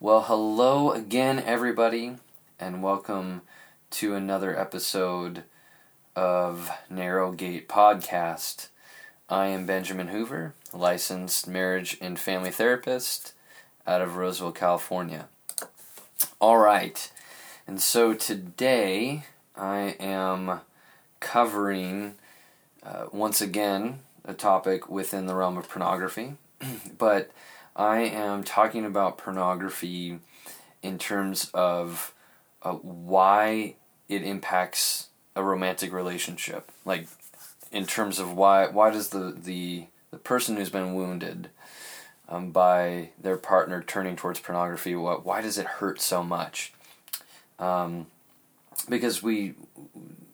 Well, hello again, everybody, and welcome to another episode of Narrow Gate Podcast. I am Benjamin Hoover, licensed marriage and family therapist out of Roseville, California. All right, and so today I am covering uh, once again a topic within the realm of pornography, but I am talking about pornography in terms of uh, why it impacts a romantic relationship. Like, in terms of why why does the the, the person who's been wounded um, by their partner turning towards pornography, what why does it hurt so much? Um, because we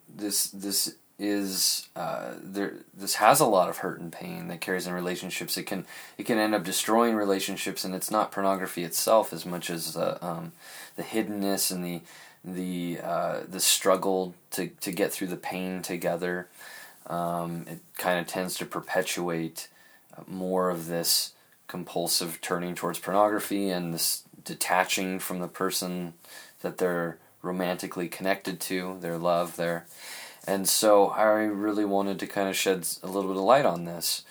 this this is uh, there this has a lot of hurt and pain that carries in relationships. It can it can end up destroying relationships and it's not pornography itself as much as uh, um, the hiddenness and the the uh, the struggle to, to get through the pain together. Um, it kind of tends to perpetuate more of this compulsive turning towards pornography and this detaching from the person that they're romantically connected to their love their and so I really wanted to kind of shed a little bit of light on this.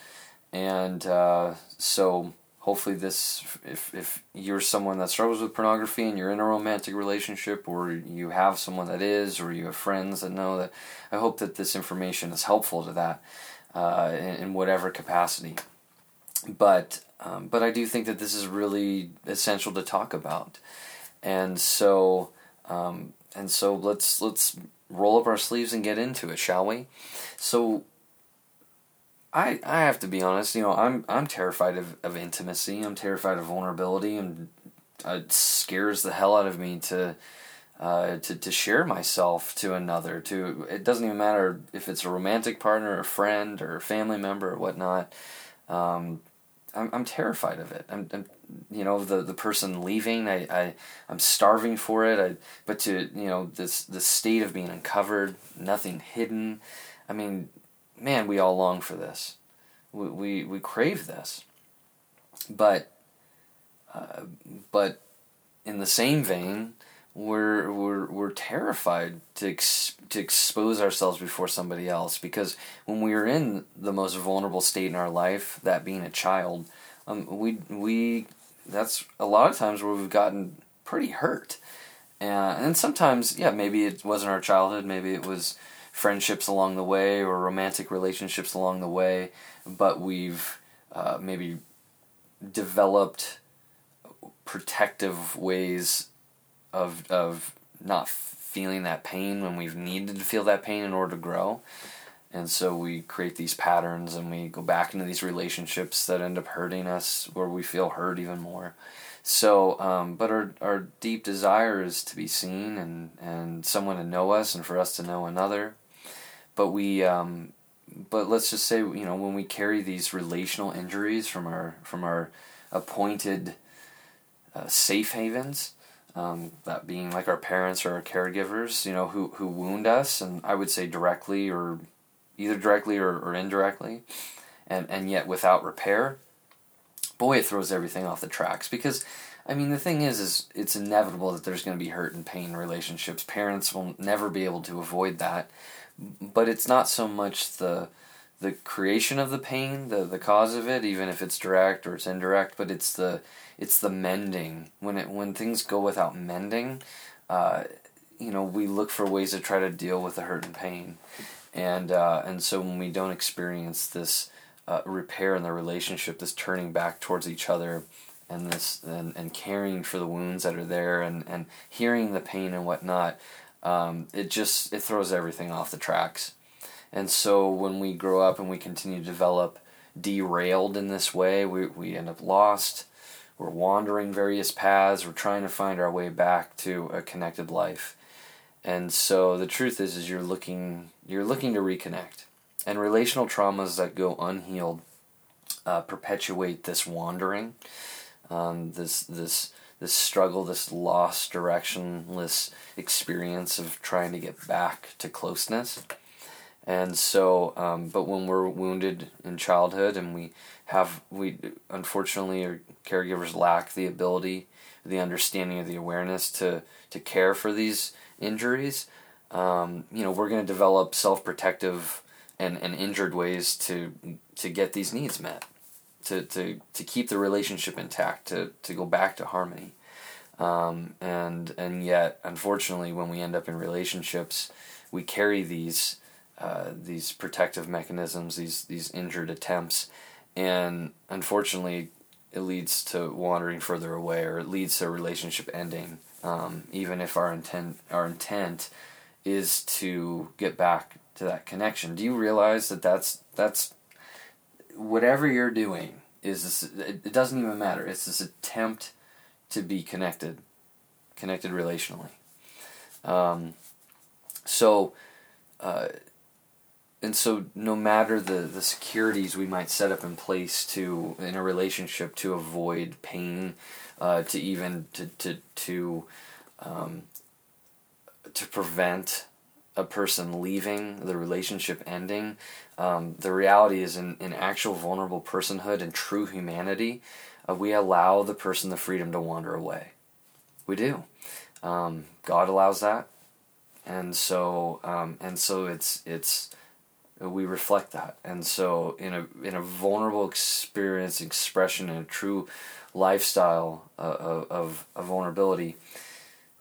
And uh, so hopefully this if if you're someone that struggles with pornography and you're in a romantic relationship or you have someone that is or you have friends that know that I hope that this information is helpful to that uh, in, in, whatever capacity. But um, but I do think that this is really essential to talk about. And so um, and so let's let's roll up our sleeves and get into it, shall we? So I I have to be honest, you know, I'm I'm terrified of, of intimacy. I'm terrified of vulnerability and it scares the hell out of me to uh, to to share myself to another. To it doesn't even matter if it's a romantic partner, a friend, or a family member, or whatnot. Um, I'm I'm terrified of it. I'm, I'm you know the the person leaving I, I i'm starving for it. I, but to you know this the state of being uncovered nothing hidden. I mean man we all long for this. We we, we crave this. But uh, but in the same vein we're we're we're terrified to ex- to expose ourselves before somebody else because when we are in the most vulnerable state in our life that being a child um, we we that's a lot of times where we've gotten pretty hurt. And, and sometimes, yeah, maybe it wasn't our childhood, maybe it was friendships along the way or romantic relationships along the way, but we've uh, maybe developed protective ways of of not feeling that pain when we've needed to feel that pain in order to grow. And so we create these patterns and we go back into these relationships that end up hurting us where we feel hurt even more. So, um, but our, our deep desire is to be seen and, and someone to know us and for us to know another. But we, um, but let's just say, you know, when we carry these relational injuries from our, from our appointed uh, safe havens, um, that being like our parents or our caregivers, you know, who, who wound us, and I would say directly or either directly or, or indirectly, and, and yet without repair, boy, it throws everything off the tracks. Because, I mean, the thing is, is it's inevitable that there's going to be hurt and pain in relationships. Parents will never be able to avoid that. But it's not so much the the creation of the pain, the the cause of it, even if it's direct or it's indirect, but it's the it's the mending. When it when things go without mending, uh, you know, we look for ways to try to deal with the hurt and pain and uh, and so when we don't experience this uh, repair in the relationship, this turning back towards each other, and this and, and caring for the wounds that are there, and, and hearing the pain and whatnot, um, it just it throws everything off the tracks. And so when we grow up and we continue to develop derailed in this way, we we end up lost. We're wandering various paths. We're trying to find our way back to a connected life. And so the truth is is you're looking you're looking to reconnect. And relational traumas that go unhealed uh, perpetuate this wandering, um, this this this struggle, this lost, directionless experience of trying to get back to closeness. And so, um, but when we're wounded in childhood and we have, we unfortunately, our caregivers lack the ability the understanding of the awareness to to care for these injuries, um, you know, we're going to develop self protective and, and injured ways to to get these needs met, to, to, to keep the relationship intact, to, to go back to harmony. Um, and and yet, unfortunately, when we end up in relationships, we carry these uh, these protective mechanisms, these these injured attempts, and unfortunately, it leads to wandering further away, or it leads to a relationship ending. Um, even if our intent our intent is to get back to that connection. Do you realize that that's that's whatever you're doing is this, it doesn't even matter. It's this attempt to be connected, connected relationally. Um, so, uh, and so no matter the, the securities we might set up in place to in a relationship to avoid pain, uh, to even to to to um, to prevent a person leaving, the relationship ending. Um, the reality is, in, in actual vulnerable personhood and true humanity, uh, we allow the person the freedom to wander away. We do. Um, God allows that, and so um, and so it's it's we reflect that, and so in a in a vulnerable experience, expression, and a true lifestyle uh, of, of, of vulnerability,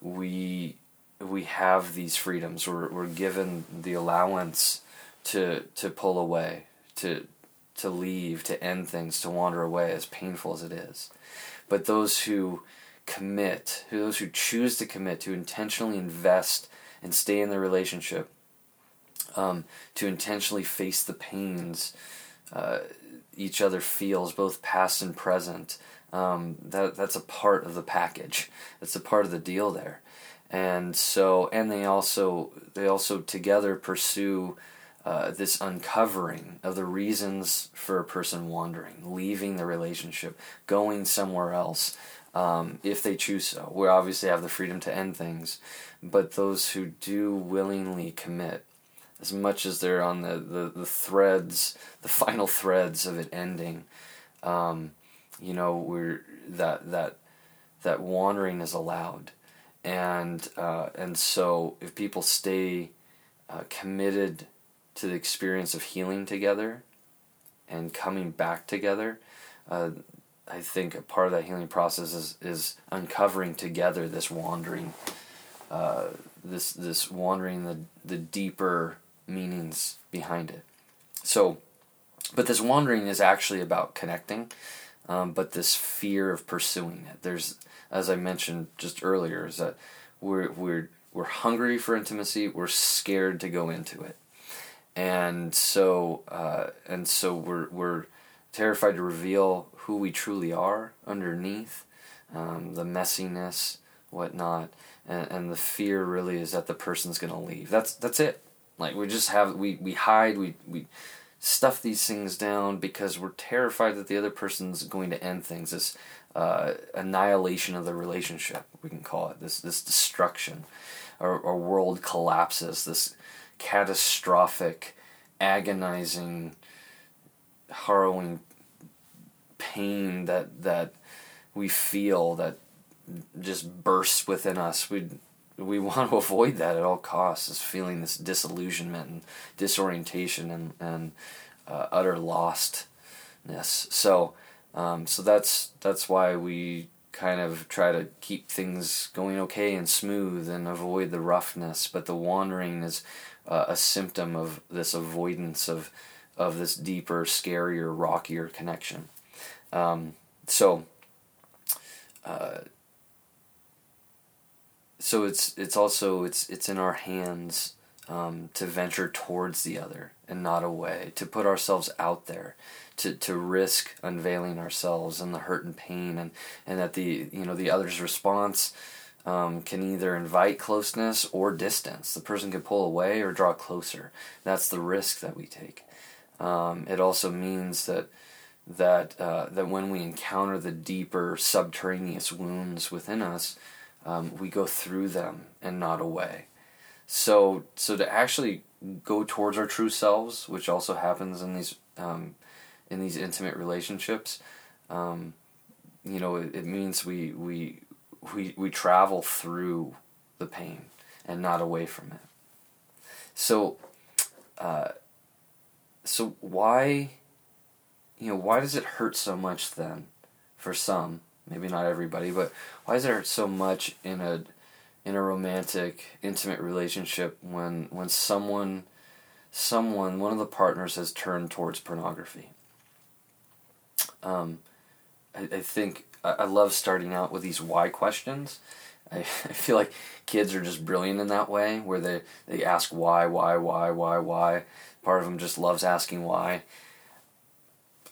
we we have these freedoms. We're, we're given the allowance to to pull away, to to leave, to end things, to wander away, as painful as it is. But those who commit, those who choose to commit, to intentionally invest and stay in the relationship, um, to intentionally face the pains uh, each other feels, both past and present. Um, that that's a part of the package. That's a part of the deal there and so and they also they also together pursue uh, this uncovering of the reasons for a person wandering, leaving the relationship, going somewhere else, um, if they choose so. We obviously have the freedom to end things, but those who do willingly commit, as much as they're on the, the, the threads, the final threads of it ending, um, you know, we're that that that wandering is allowed. And uh, and so if people stay uh, committed to the experience of healing together and coming back together, uh, I think a part of that healing process is is uncovering together this wandering, uh, this this wandering the the deeper meanings behind it. So, but this wandering is actually about connecting, um, but this fear of pursuing it. There's as I mentioned just earlier, is that we're we're we're hungry for intimacy. We're scared to go into it, and so uh, and so we're we're terrified to reveal who we truly are underneath um, the messiness, whatnot, and, and the fear really is that the person's gonna leave. That's that's it. Like we just have we we hide we we stuff these things down because we're terrified that the other person's going to end things. This uh, annihilation of the relationship, we can call it this this destruction. Our, our world collapses. This catastrophic, agonizing, harrowing pain that that we feel that just bursts within us. We we want to avoid that at all costs. Is feeling this disillusionment and disorientation and and uh, utter lostness. So um, so that's that's why we kind of try to keep things going okay and smooth and avoid the roughness. But the wandering is uh, a symptom of this avoidance of of this deeper, scarier, rockier connection. Um, so. Uh, so it's it's also it's it's in our hands um, to venture towards the other and not away to put ourselves out there to, to risk unveiling ourselves and the hurt and pain and, and that the you know the other's response um, can either invite closeness or distance. The person can pull away or draw closer. That's the risk that we take. Um, it also means that that uh, that when we encounter the deeper subterraneous wounds within us, um, we go through them and not away. So so to actually go towards our true selves, which also happens in these um, in these intimate relationships, um, you know, it, it, means we we we we travel through the pain and not away from it. So, uh, so why, you know, why does it hurt so much then, for some, maybe not everybody, but why does it hurt so much in a, in a romantic, intimate relationship when when someone, someone, one of the partners has turned towards pornography? Um, I, I think I love starting out with these why questions. I, I feel like kids are just brilliant in that way, where they, they ask why, why, why, why, why. Part of them just loves asking why.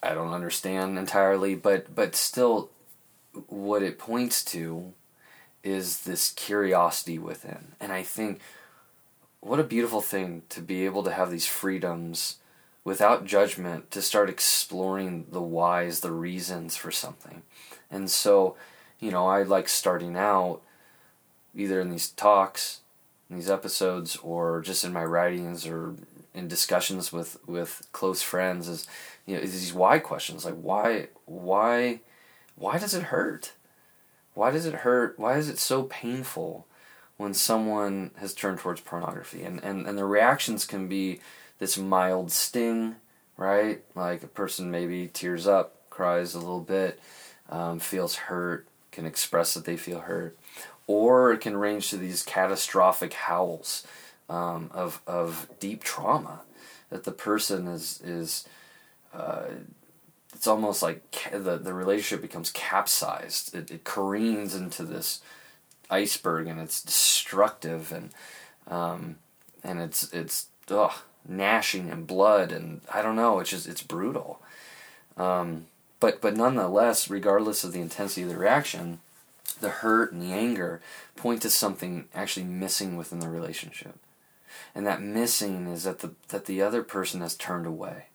I don't understand entirely, but but still, what it points to is this curiosity within, and I think what a beautiful thing to be able to have these freedoms without judgment to start exploring the whys, the reasons for something. And so, you know, I like starting out either in these talks, in these episodes, or just in my writings or in discussions with, with close friends is, you know, is these why questions. Like why why why does it hurt? Why does it hurt? Why is it so painful when someone has turned towards pornography? And and, and the reactions can be this mild sting, right? Like a person maybe tears up, cries a little bit, um, feels hurt, can express that they feel hurt, or it can range to these catastrophic howls um, of of deep trauma that the person is is. Uh, it's almost like the the relationship becomes capsized. It, it careens into this iceberg, and it's destructive, and um, and it's it's ugh, gnashing and blood and I don't know, it's just it's brutal. Um, but but nonetheless, regardless of the intensity of the reaction, the hurt and the anger point to something actually missing within the relationship. And that missing is that the that the other person has turned away.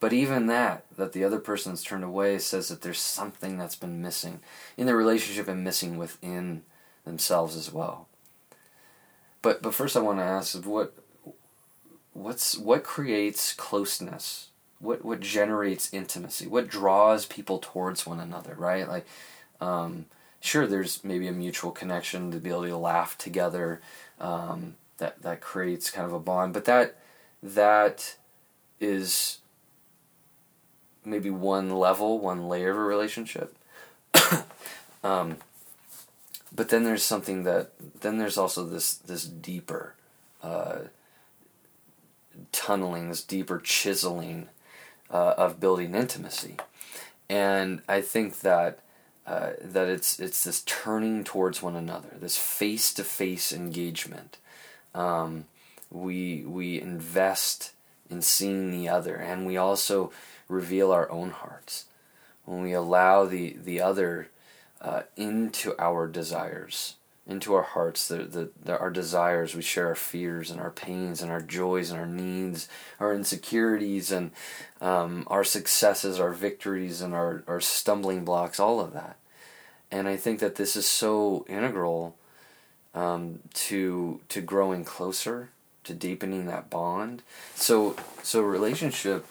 But even that, that the other person has turned away, says that there's something that's been missing in the relationship and missing within themselves as well. But but first I want to ask what what's what creates closeness? What what generates intimacy? What draws people towards one another right? Like um, sure there's maybe a mutual connection the ability to laugh together um, that that creates kind of a bond but that that is maybe one level one layer of a relationship um, but then there's something that then there's also this this deeper uh, tunneling, this deeper chiseling uh, of building intimacy. And I think that uh, that it's it's this turning towards one another, this face to face engagement. Um, we we invest in seeing the other, and we also reveal our own hearts when we allow the the other uh, into our desires into our hearts, the, the, the, our desires. We share our fears and our pains and our joys and our needs, our insecurities and um, our successes, our victories and our, our stumbling blocks, all of that. And I think that this is so integral um, to to growing closer, to deepening that bond. So so relationship,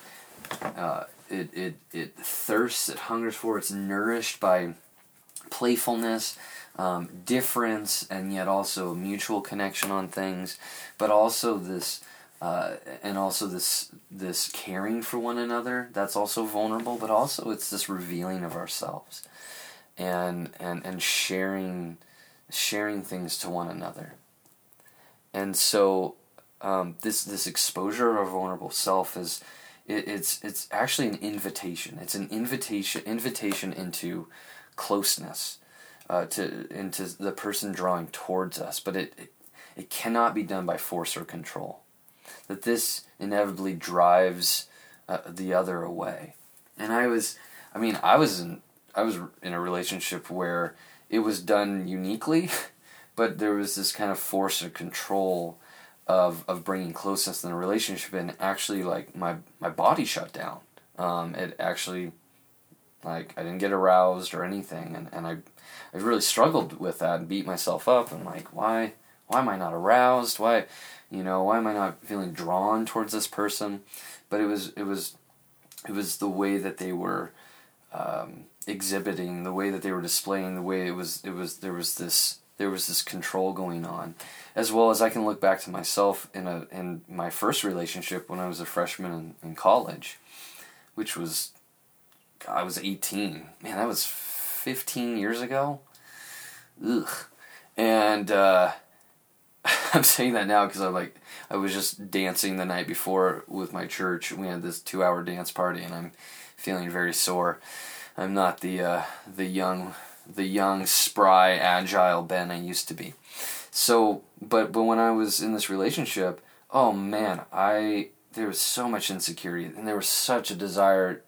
uh, it, it it thirsts, it hungers for, it's nourished by playfulness um, difference and yet also mutual connection on things, but also this uh, and also this this caring for one another that's also vulnerable, but also it's this revealing of ourselves and and and sharing sharing things to one another. And so um, this this exposure of our vulnerable self is it, it's it's actually an invitation. It's an invitation invitation into closeness uh, to into the person drawing towards us, but it, it it cannot be done by force or control. That this inevitably drives uh, the other away. And I was, I mean, I was in I was in a relationship where it was done uniquely, but there was this kind of force or control of of bringing closeness in the relationship, and actually, like my my body shut down. Um, it actually, like, I didn't get aroused or anything, and and I I really struggled with that and beat myself up. I'm like, why, why am I not aroused? Why, you know, why am I not feeling drawn towards this person? But it was, it was, it was the way that they were um, exhibiting, the way that they were displaying, the way it was it was there was this there was this control going on, as well as I can look back to myself in a in my first relationship when I was a freshman in, in college, which was I was eighteen. Man, that was fifteen years ago. Ugh, and uh, I'm saying that now because I'm like I was just dancing the night before with my church. We had this two hour dance party, and I'm feeling very sore. I'm not the uh, the young the young spry agile Ben I used to be. So, but but when I was in this relationship, oh man, I there was so much insecurity, and there was such a desire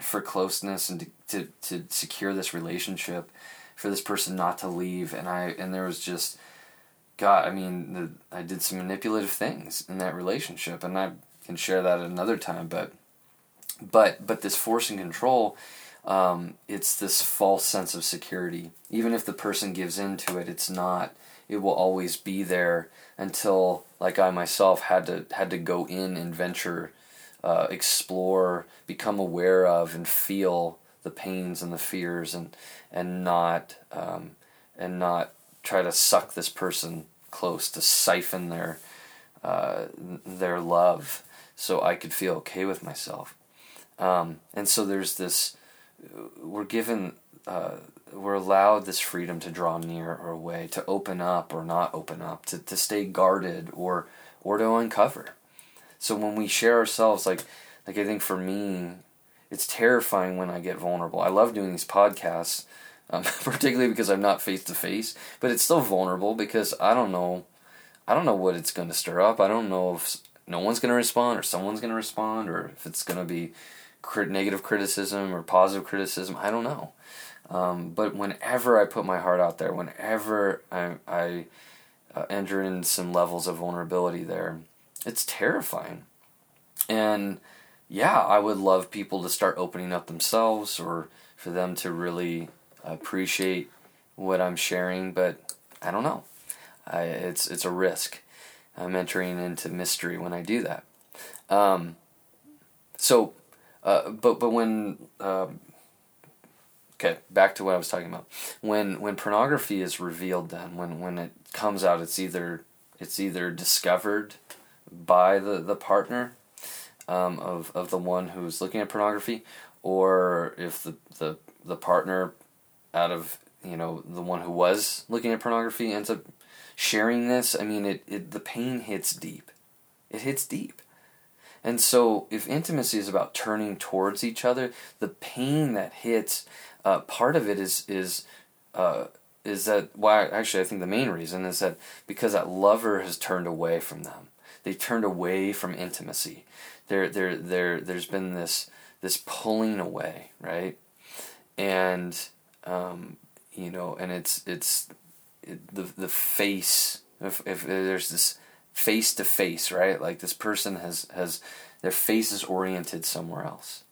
for closeness and to, to, to secure this relationship, for this person not to leave, and I and there was just God, I mean, the, I did some manipulative things in that relationship, and I can share that another time. But, but, but this force and control, um, it's this false sense of security. Even if the person gives into it, it's not. It will always be there until, like I myself, had to had to go in and venture, uh, explore, become aware of, and feel the pains and the fears, and and not um, and not try to suck this person close to siphon their uh, their love so I could feel okay with myself. Um, and so there's this we're given uh, we're allowed this freedom to draw near or away, to open up or not open up, to, to stay guarded or or to uncover. So when we share ourselves, like like I think for me, it's terrifying when I get vulnerable. I love doing these podcasts um, particularly because I'm not face to face. But it's still vulnerable because I don't know, I don't know what it's going to stir up. I don't know if no one's going to respond or someone's going to respond or if it's going to be crit- negative criticism or positive criticism. I don't know. Um, but whenever I put my heart out there, whenever I, I uh, enter in some levels of vulnerability there, it's terrifying. And yeah, I would love people to start opening up themselves or for them to really appreciate what I'm sharing, but I don't know. I, it's it's a risk. I'm entering into mystery when I do that. Um, so, uh, but but when um, okay, back to what I was talking about. When when pornography is revealed, then when when it comes out, it's either it's either discovered by the the partner um, of of the one who's looking at pornography, or if the the the partner out of you know the one who was looking at pornography ends up sharing this i mean it, it the pain hits deep it hits deep and so if intimacy is about turning towards each other the pain that hits uh, part of it is is uh, is that why actually i think the main reason is that because that lover has turned away from them they've turned away from intimacy there there there there's been this this pulling away right and um, you know, and it's it's it, the the face. If if there's this face to face, right? Like this person has has their face is oriented somewhere else.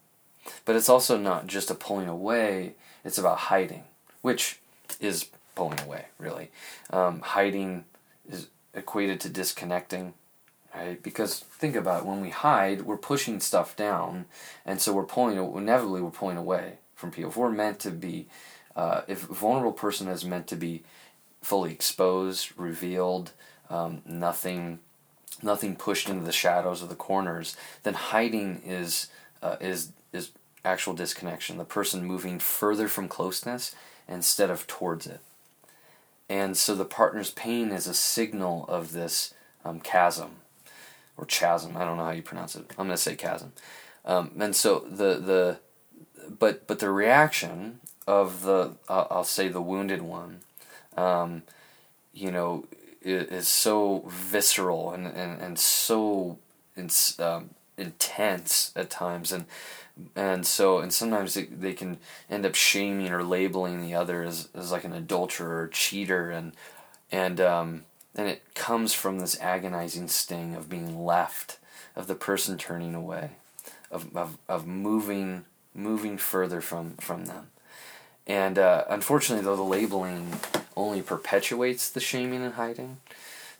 But it's also not just a pulling away. It's about hiding, which is pulling away, really. Um, hiding is equated to disconnecting, right? Because think about it, when we hide, we're pushing stuff down, and so we're pulling. Inevitably, we're pulling away from people. If we're meant to be uh, if a vulnerable person is meant to be fully exposed, revealed, um, nothing, nothing pushed into the shadows or the corners, then hiding is uh, is is actual disconnection. The person moving further from closeness instead of towards it. And so the partner's pain is a signal of this um, chasm or chasm. I don't know how you pronounce it. I'm going to say chasm. Um, and so the the but but the reaction of the uh, I'll say the wounded one, um, you know, is, so visceral and and, and so in, um, intense at times. And and so and sometimes they, they can end up shaming or labeling the other as, as like an adulterer or cheater. And and um, and it comes from this agonizing sting of being left of the person turning away of, of, of moving moving further from from them. And uh, unfortunately, though, the labeling only perpetuates the shaming and hiding,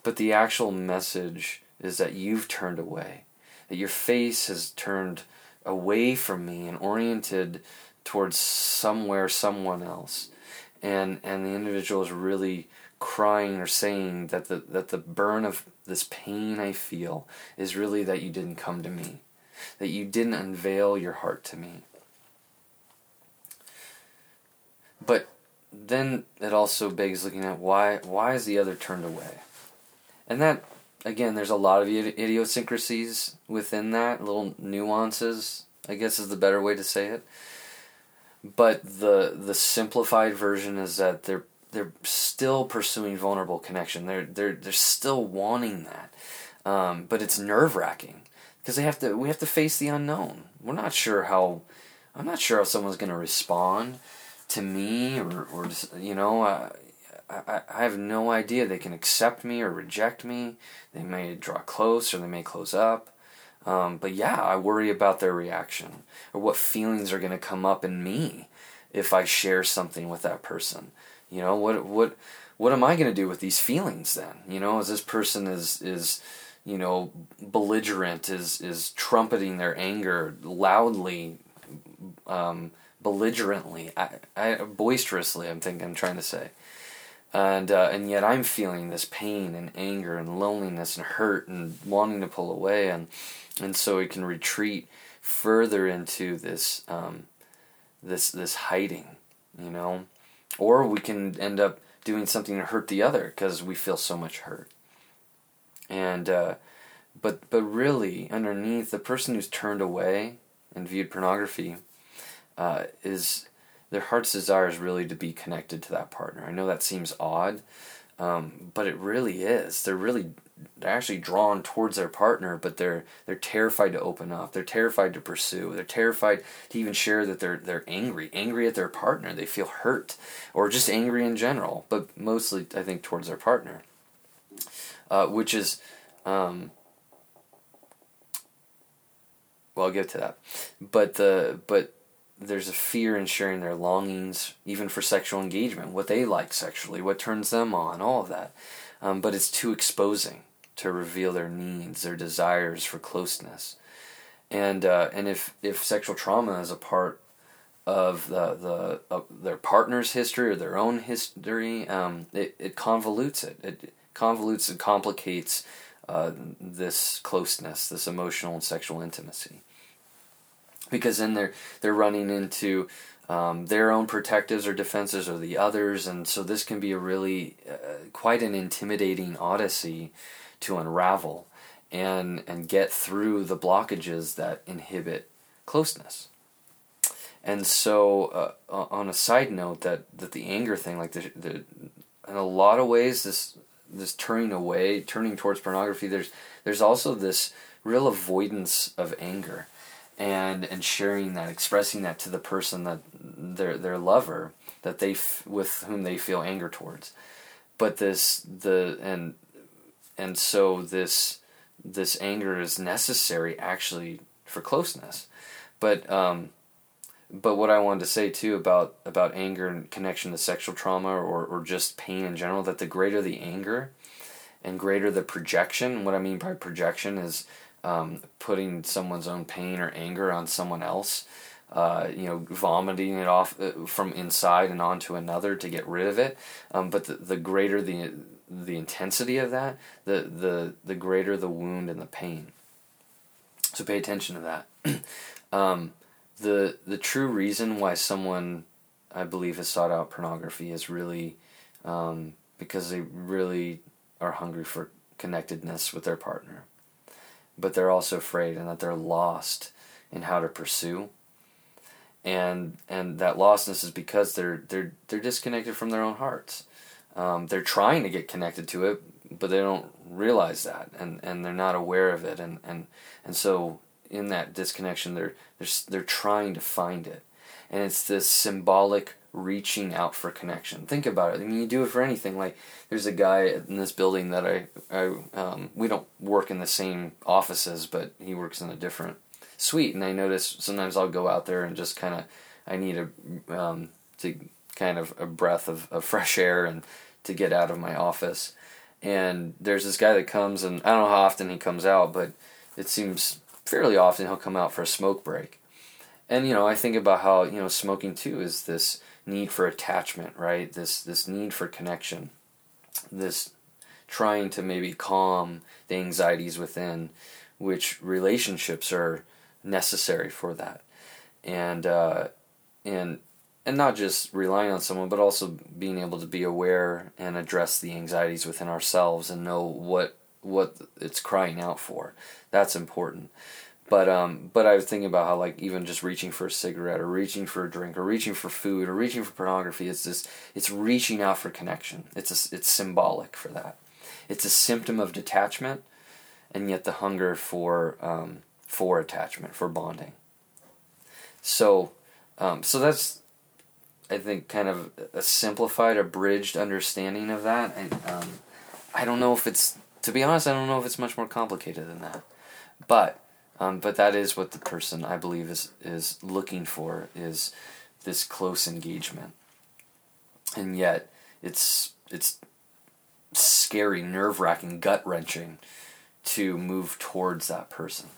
but the actual message is that you've turned away, that your face has turned away from me and oriented towards somewhere, someone else, and and the individual is really crying or saying that the that the burn of this pain I feel is really that you didn't come to me, that you didn't unveil your heart to me. But then it also begs looking at why why is the other turned away, and that again there's a lot of idiosyncrasies within that little nuances I guess is the better way to say it. But the the simplified version is that they're they're still pursuing vulnerable connection. They're they're they're still wanting that, um, but it's nerve wracking because they have to. We have to face the unknown. We're not sure how. I'm not sure how someone's going to respond to me, or or you know. Uh, I, I have no idea. They can accept me or reject me. They may draw close or they may close up. Um, but yeah, I worry about their reaction or what feelings are going to come up in me if I share something with that person. You know, what what what am I going to do with these feelings then? You know, as this person is is you know belligerent, is is trumpeting their anger loudly, um, belligerently, I, I, boisterously. I'm thinking I'm trying to say. And, uh, and yet I'm feeling this pain and anger and loneliness and hurt and wanting to pull away and and so we can retreat further into this um, this this hiding, you know, or we can end up doing something to hurt the other because we feel so much hurt. And uh, but but really, underneath the person who's turned away and viewed pornography uh, is their heart's desire is really to be connected to that partner. I know that seems odd, um, but it really is. They're really they're actually drawn towards their partner, but they're they're terrified to open up. They're terrified to pursue. They're terrified to even share that they're they're angry, angry at their partner. They feel hurt, or just angry in general, but mostly I think towards their partner, uh, which is. Um, well, I'll get to that, but the but there's a fear in sharing their longings, even for sexual engagement, what they like sexually, what turns them on, all of that. Um, but it's too exposing to reveal their needs, their desires for closeness, and uh, and if if sexual trauma is a part of the the their partner's history or their own history, um, it it convolutes it. It convolutes and complicates uh, this closeness, this emotional and sexual intimacy because then they're they're running into um, their own protectives or defenses or the others, and so this can be a really uh, quite an intimidating odyssey to unravel and and get through the blockages that inhibit closeness. And so, uh, on a side note, that that the anger thing, like the, the in a lot of ways, this this turning away, turning towards pornography, there's there's also this real avoidance of anger and and sharing that, expressing that to the person that their their lover that they f- with whom they feel anger towards. But this the and and so this this anger is necessary actually for closeness. But um, but what I wanted to say too about about anger and connection to sexual trauma or or just pain in general that the greater the anger and greater the projection. What I mean by projection is um, putting someone's own pain or anger on someone else. Uh, you know, vomiting it off uh, from inside and onto another to get rid of it. Um, but the, the greater the the intensity of that, the the the greater the wound and the pain. So pay attention to that. um, the the true reason why someone, I believe, has sought out pornography is really um, because they really are hungry for connectedness with their partner but they're also afraid and that they're lost in how to pursue. And and that lostness is because they're they're they're disconnected from their own hearts. Um, they're trying to get connected to it, but they don't realize that, and, and they're not aware of it, and, and and so in that disconnection, they're they're they're trying to find it, and it's this symbolic reaching out for connection. Think about it. I mean, you do it for anything. Like, there's a guy in this building that I, I um, we don't work in the same offices, but he works in a different suite. And I notice sometimes I'll go out there and just kind of, I need a, um, to kind of a breath of, of fresh air and to get out of my office. And there's this guy that comes, and I don't know how often he comes out, but it seems fairly often he'll come out for a smoke break and you know, I think about how you know smoking too is this need for attachment, right? This this need for connection, this trying to maybe calm the anxieties within, which relationships are necessary for that, and uh, and and not just relying on someone, but also being able to be aware and address the anxieties within ourselves and know what what it's crying out for. That's important. But um, but I was thinking about how like even just reaching for a cigarette or reaching for a drink or reaching for food or reaching for pornography, it's just it's reaching out for connection. It's a, it's symbolic for that. It's a symptom of detachment, and yet the hunger for um, for attachment for bonding. So um, so that's I think kind of a simplified, abridged understanding of that. I um, I don't know if it's to be honest, I don't know if it's much more complicated than that, but um, but that is what the person I believe is is looking for is this close engagement, and yet it's it's scary, nerve wracking, gut wrenching to move towards that person.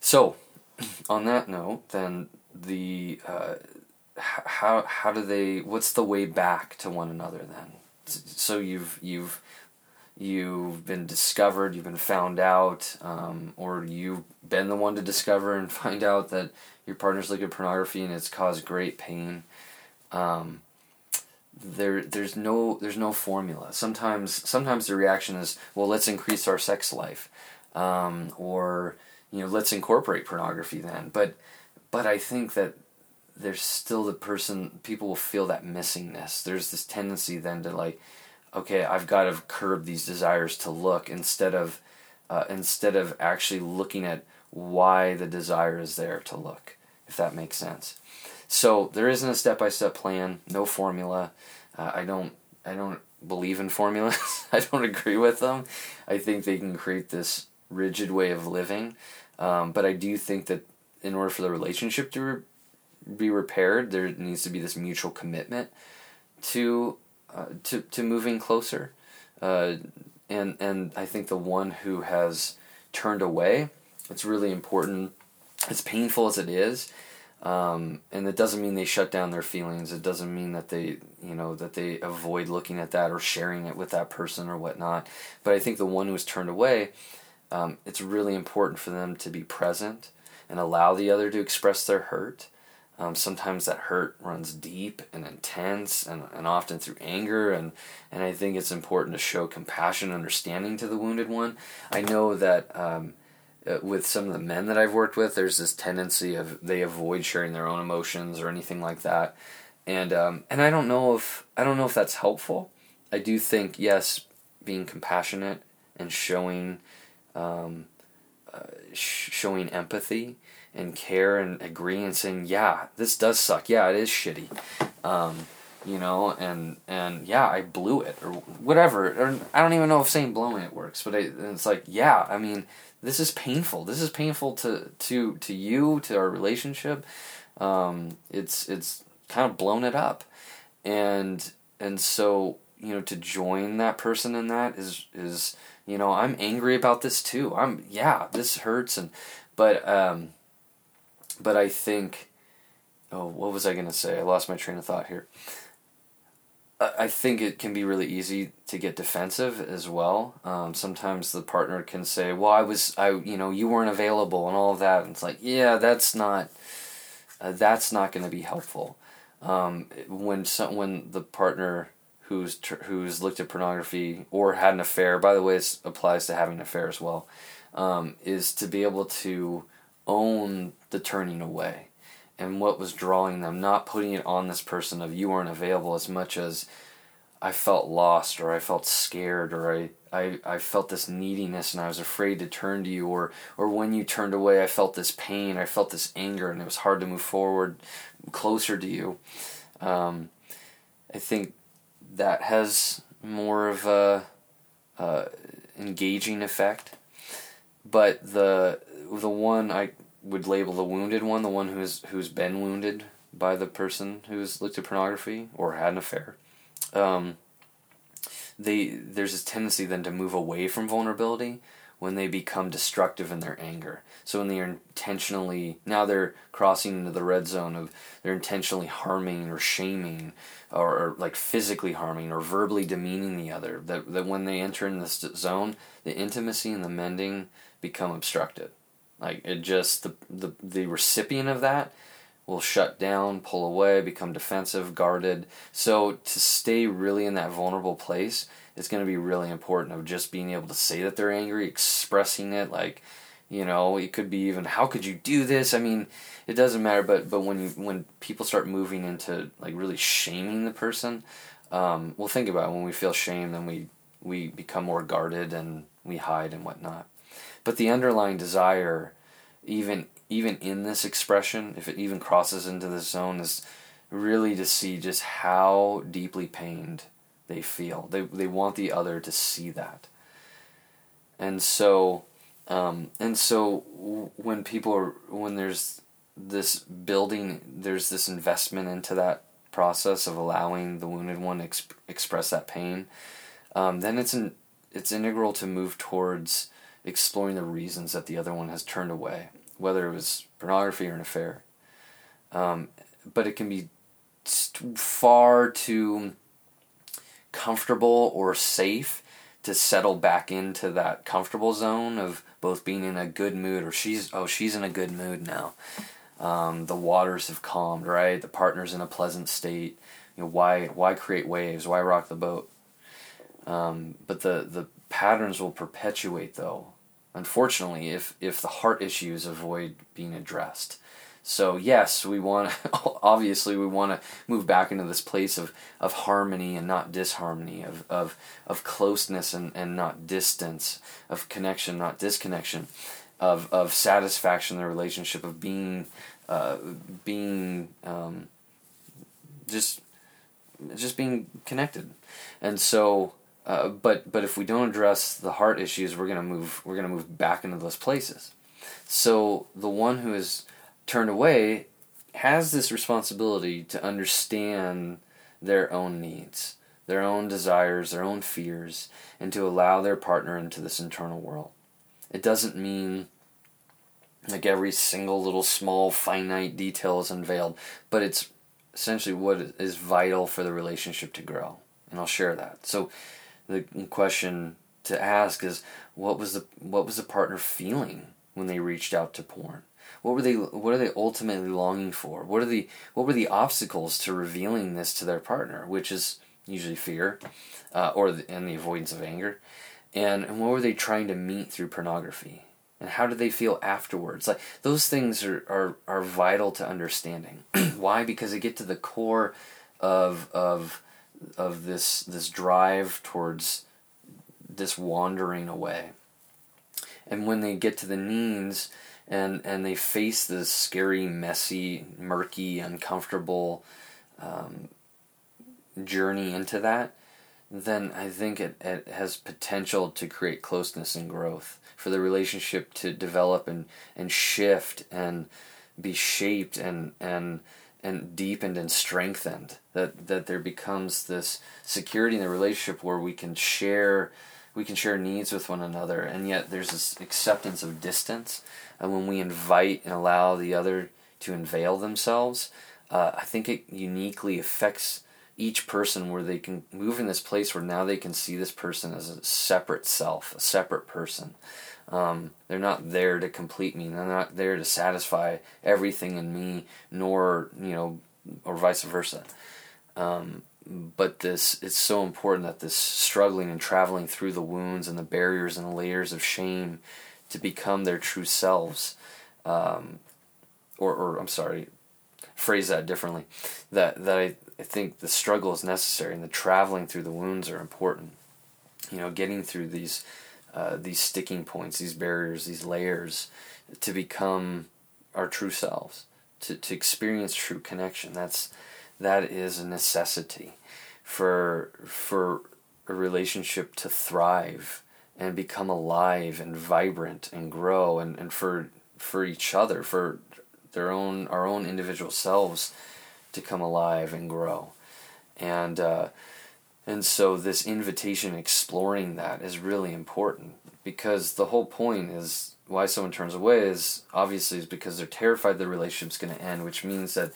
So, on that note, then the uh, how how do they? What's the way back to one another then? So you've you've you've been discovered, you've been found out, um, or you've been the one to discover and find out that your partner's looking at pornography and it's caused great pain. Um, there, there's no, there's no formula. Sometimes, sometimes the reaction is, well, let's increase our sex life, um, or you know, let's incorporate pornography then. But, but I think that there's still the person. People will feel that missingness. There's this tendency then to like okay, I've got to curb these desires to look instead of uh, instead of actually looking at why the desire is there to look, if that makes sense. So there isn't a step by step plan, no formula. Uh, I don't I don't believe in formulas. I don't agree with them. I think they can create this rigid way of living, um, but I do think that in order for the relationship to re- be repaired, there needs to be this mutual commitment to uh, to to moving closer, uh, and and I think the one who has turned away, it's really important. As painful as it is, um, and it doesn't mean they shut down their feelings. It doesn't mean that they you know that they avoid looking at that or sharing it with that person or whatnot. But I think the one who has turned away, um, it's really important for them to be present and allow the other to express their hurt um, sometimes that hurt runs deep and intense and, and often through anger and, and I think it's important to show compassion and understanding to the wounded one. I know that um, uh, with some of the men that I've worked with, there's this tendency of they avoid sharing their own emotions or anything like that. And um, and I don't know if I don't know if that's helpful. I do think yes, being compassionate and showing um, uh, sh- showing empathy and care and agree and saying, yeah, this does suck. Yeah, it is shitty. Um, you know, and and yeah, I blew it or whatever. Or I don't even know if saying blowing it works, but I, it's like, yeah, I mean, this is painful. This is painful to to to you, to our relationship. Um, it's it's kind of blown it up, and and so you know to join that person in that is is you know I'm angry about this too. I'm yeah, this hurts and but um but I think, oh, what was I going to say? I lost my train of thought here. I think it can be really easy to get defensive as well. Um, sometimes the partner can say, "Well, I was, I, you know, you weren't available," and all of that. And it's like, yeah, that's not, uh, that's not going to be helpful. Um, when some, when the partner who's tr- who's looked at pornography or had an affair, by the way, it applies to having an affair as well, um, is to be able to own the turning away and what was drawing them, not putting it on this person of you weren't available as much as I felt lost or I felt scared or I, I, I felt this neediness and I was afraid to turn to you or or when you turned away I felt this pain, I felt this anger and it was hard to move forward closer to you. Um, I think that has more of a uh, engaging effect. But the the one I would label the wounded one, the one who's who's been wounded by the person who's looked at pornography or had an affair. Um, they there's this tendency then to move away from vulnerability when they become destructive in their anger. So when they're intentionally now they're crossing into the red zone of they're intentionally harming or shaming or, or, like physically harming or verbally demeaning the other. That that when they enter in this zone, the intimacy and the mending become obstructed. Like it just the the the recipient of that will shut down, pull away, become defensive, guarded. So to stay really in that vulnerable place it's going to be really important of just being able to say that they're angry, expressing it like, you know, it could be even how could you do this? I mean, it doesn't matter, but but when you when people start moving into like really shaming the person, um, well, think about it. when we feel shame, then we we become more guarded and we hide and whatnot. But the underlying desire, even even in this expression, if it even crosses into this zone, is really to see just how deeply pained they feel. They they want the other to see that. And so, um, and so when people are when there's this building, there's this investment into that process of allowing the wounded one to exp- express that pain. Um, then it's an it's integral to move towards exploring the reasons that the other one has turned away, whether it was pornography or an affair. Um, but it can be far too comfortable or safe to settle back into that comfortable zone of both being in a good mood or she's oh she's in a good mood now. Um, the waters have calmed right? The partner's in a pleasant state. You know why why create waves? Why rock the boat? Um, but the the patterns will perpetuate though unfortunately if if the heart issues avoid being addressed so yes, we want obviously we want to move back into this place of, of harmony and not disharmony, of, of, of closeness and, and not distance, of connection, not disconnection, of, of satisfaction in the relationship, of being uh, being um, just just being connected. And so uh, but but if we don't address the heart issues, we're gonna move we're gonna move back into those places. So the one who is turned away has this responsibility to understand their own needs, their own desires, their own fears, and to allow their partner into this internal world. It doesn't mean like every single little small finite detail is unveiled, but it's essentially what is vital for the relationship to grow. And I'll share that. So the question to ask is what was the what was the partner feeling when they reached out to porn? What were they? What are they ultimately longing for? What are the What were the obstacles to revealing this to their partner, which is usually fear, uh, or the, and the avoidance of anger, and and what were they trying to meet through pornography? And how did they feel afterwards? Like those things are are, are vital to understanding. Why? Because they get to the core of of of this this drive towards this wandering away. And when they get to the needs, and and they face this scary, messy, murky, uncomfortable um, journey into that, then I think it, it has potential to create closeness and growth for the relationship to develop and, and shift and be shaped and and and deepened and strengthened that that there becomes this security in the relationship where we can share we can share needs with one another. And yet there's this acceptance of distance. And when we invite and allow the other to unveil themselves, uh, I think it uniquely affects each person where they can move in this place where now they can see this person as a separate self, a separate person. Um, they're not there to complete me. They're not there to satisfy everything in me, nor you know, or vice versa. Um, but this it's so important that this struggling and traveling through the wounds and the barriers and the layers of shame to become their true selves. Um, or, or I'm sorry, phrase that differently. That that I, I think the struggle is necessary and the traveling through the wounds are important. You know, getting through these uh, these sticking points, these barriers, these layers, to become our true selves, to to experience true connection. That's that is a necessity for for a relationship to thrive and become alive and vibrant and grow and, and for for each other for their own our own individual selves to come alive and grow. And uh, And so this invitation exploring that is really important because the whole point is why someone turns away is obviously is because they're terrified the relationship's going to end, which means that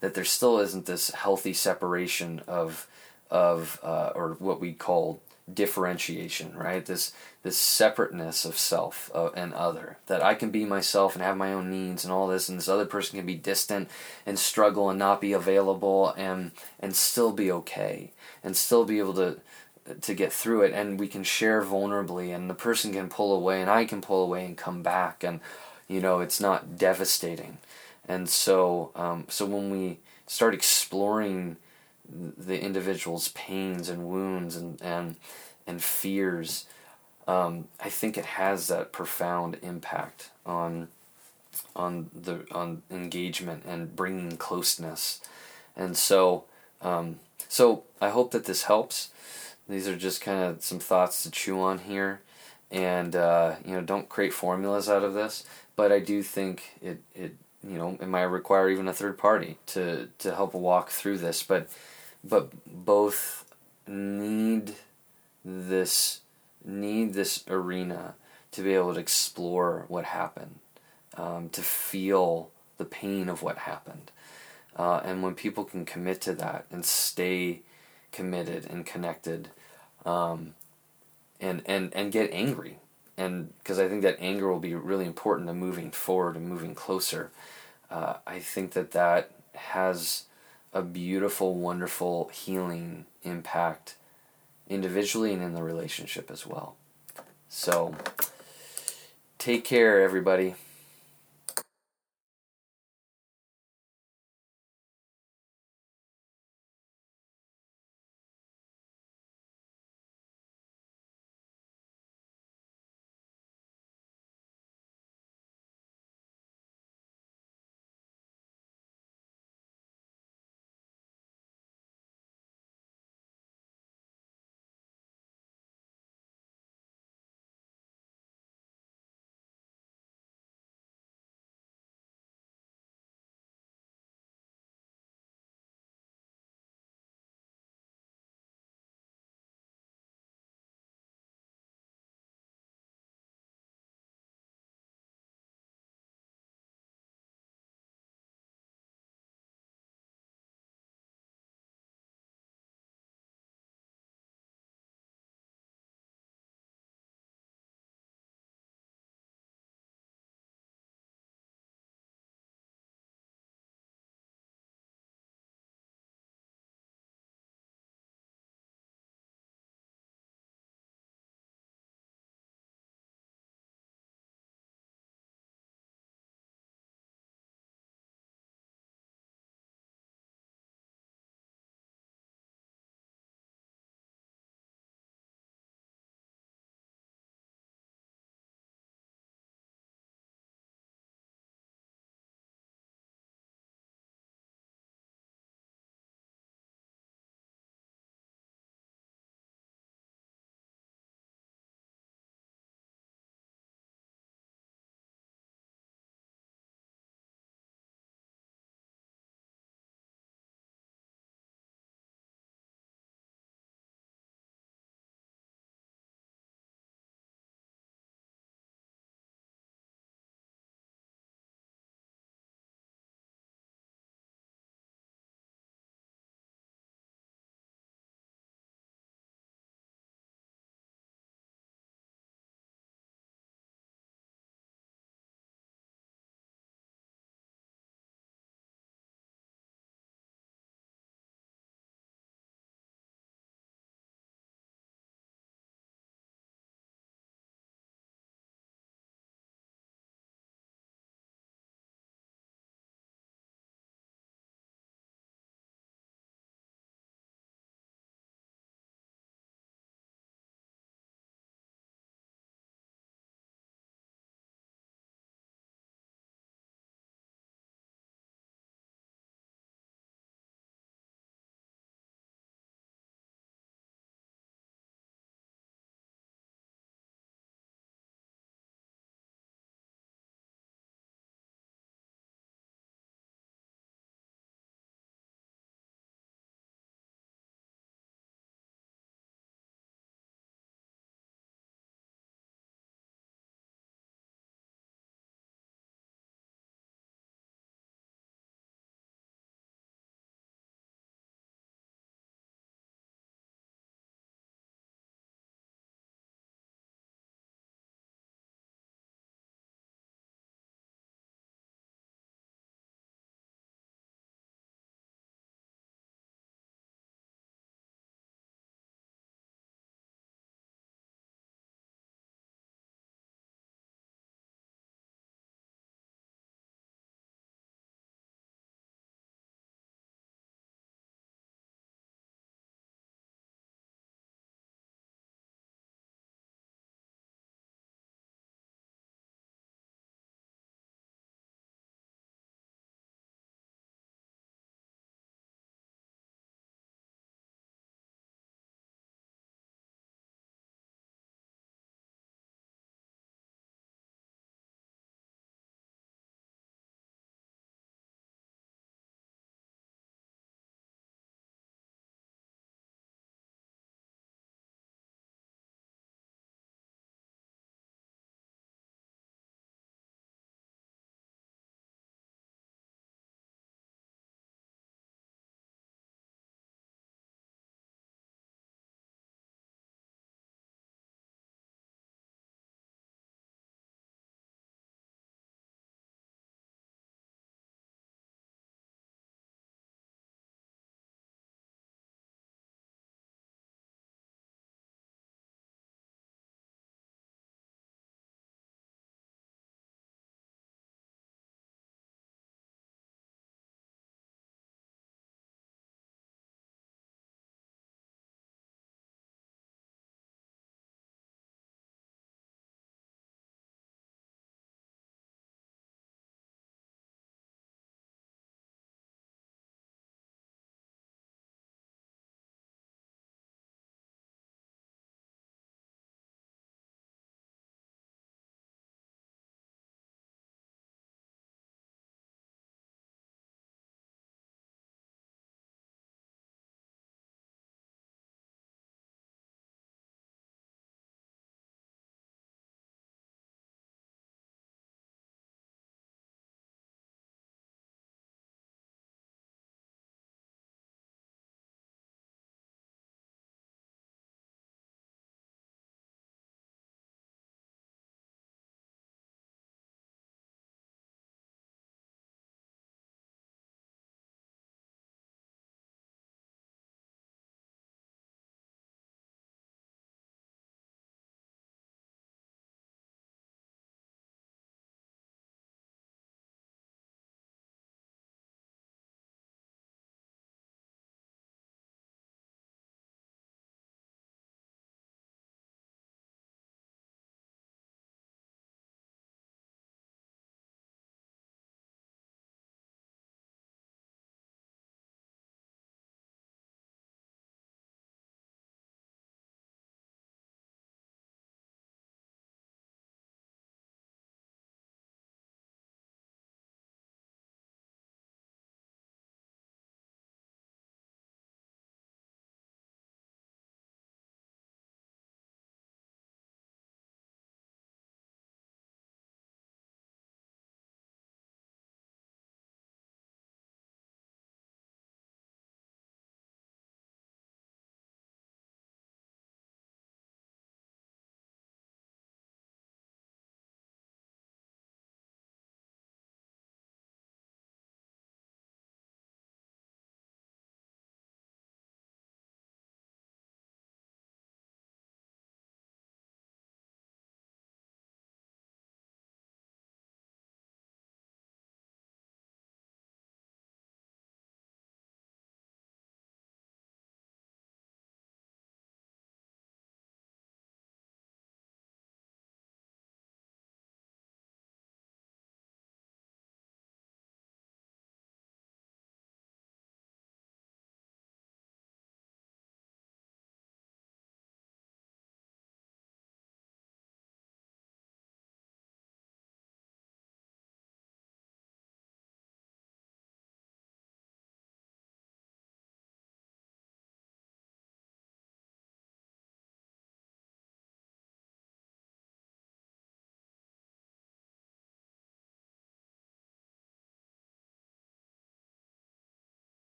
that there still isn't this healthy separation of of uh, or what we call differentiation, right? This this separateness of self uh, and other. That I can be myself and have my own needs and all this, and this other person can be distant and struggle and not be available and and still be okay and still be able to to get through it and we can share vulnerably and the person can pull away and I can pull away and come back and you know it's not devastating and so um, so when we start exploring the individual's pains and wounds and and and fears um, I think it has that profound impact on on the on engagement and bringing closeness. And so um, so I hope that this helps. These are just kind of some thoughts to chew on here. And uh, you know don't create formulas out of this but I do think it it you know it might require even a third party to to help walk through this. But but both need this need this arena to be able to explore what happened, um, to feel the pain of what happened. Uh, and when people can commit to that and stay committed and connected, um, and, and, and get angry, and because I think that anger will be really important to moving forward and moving closer, uh, I think that that has a beautiful, wonderful healing impact individually and in the relationship as well. So, take care, everybody.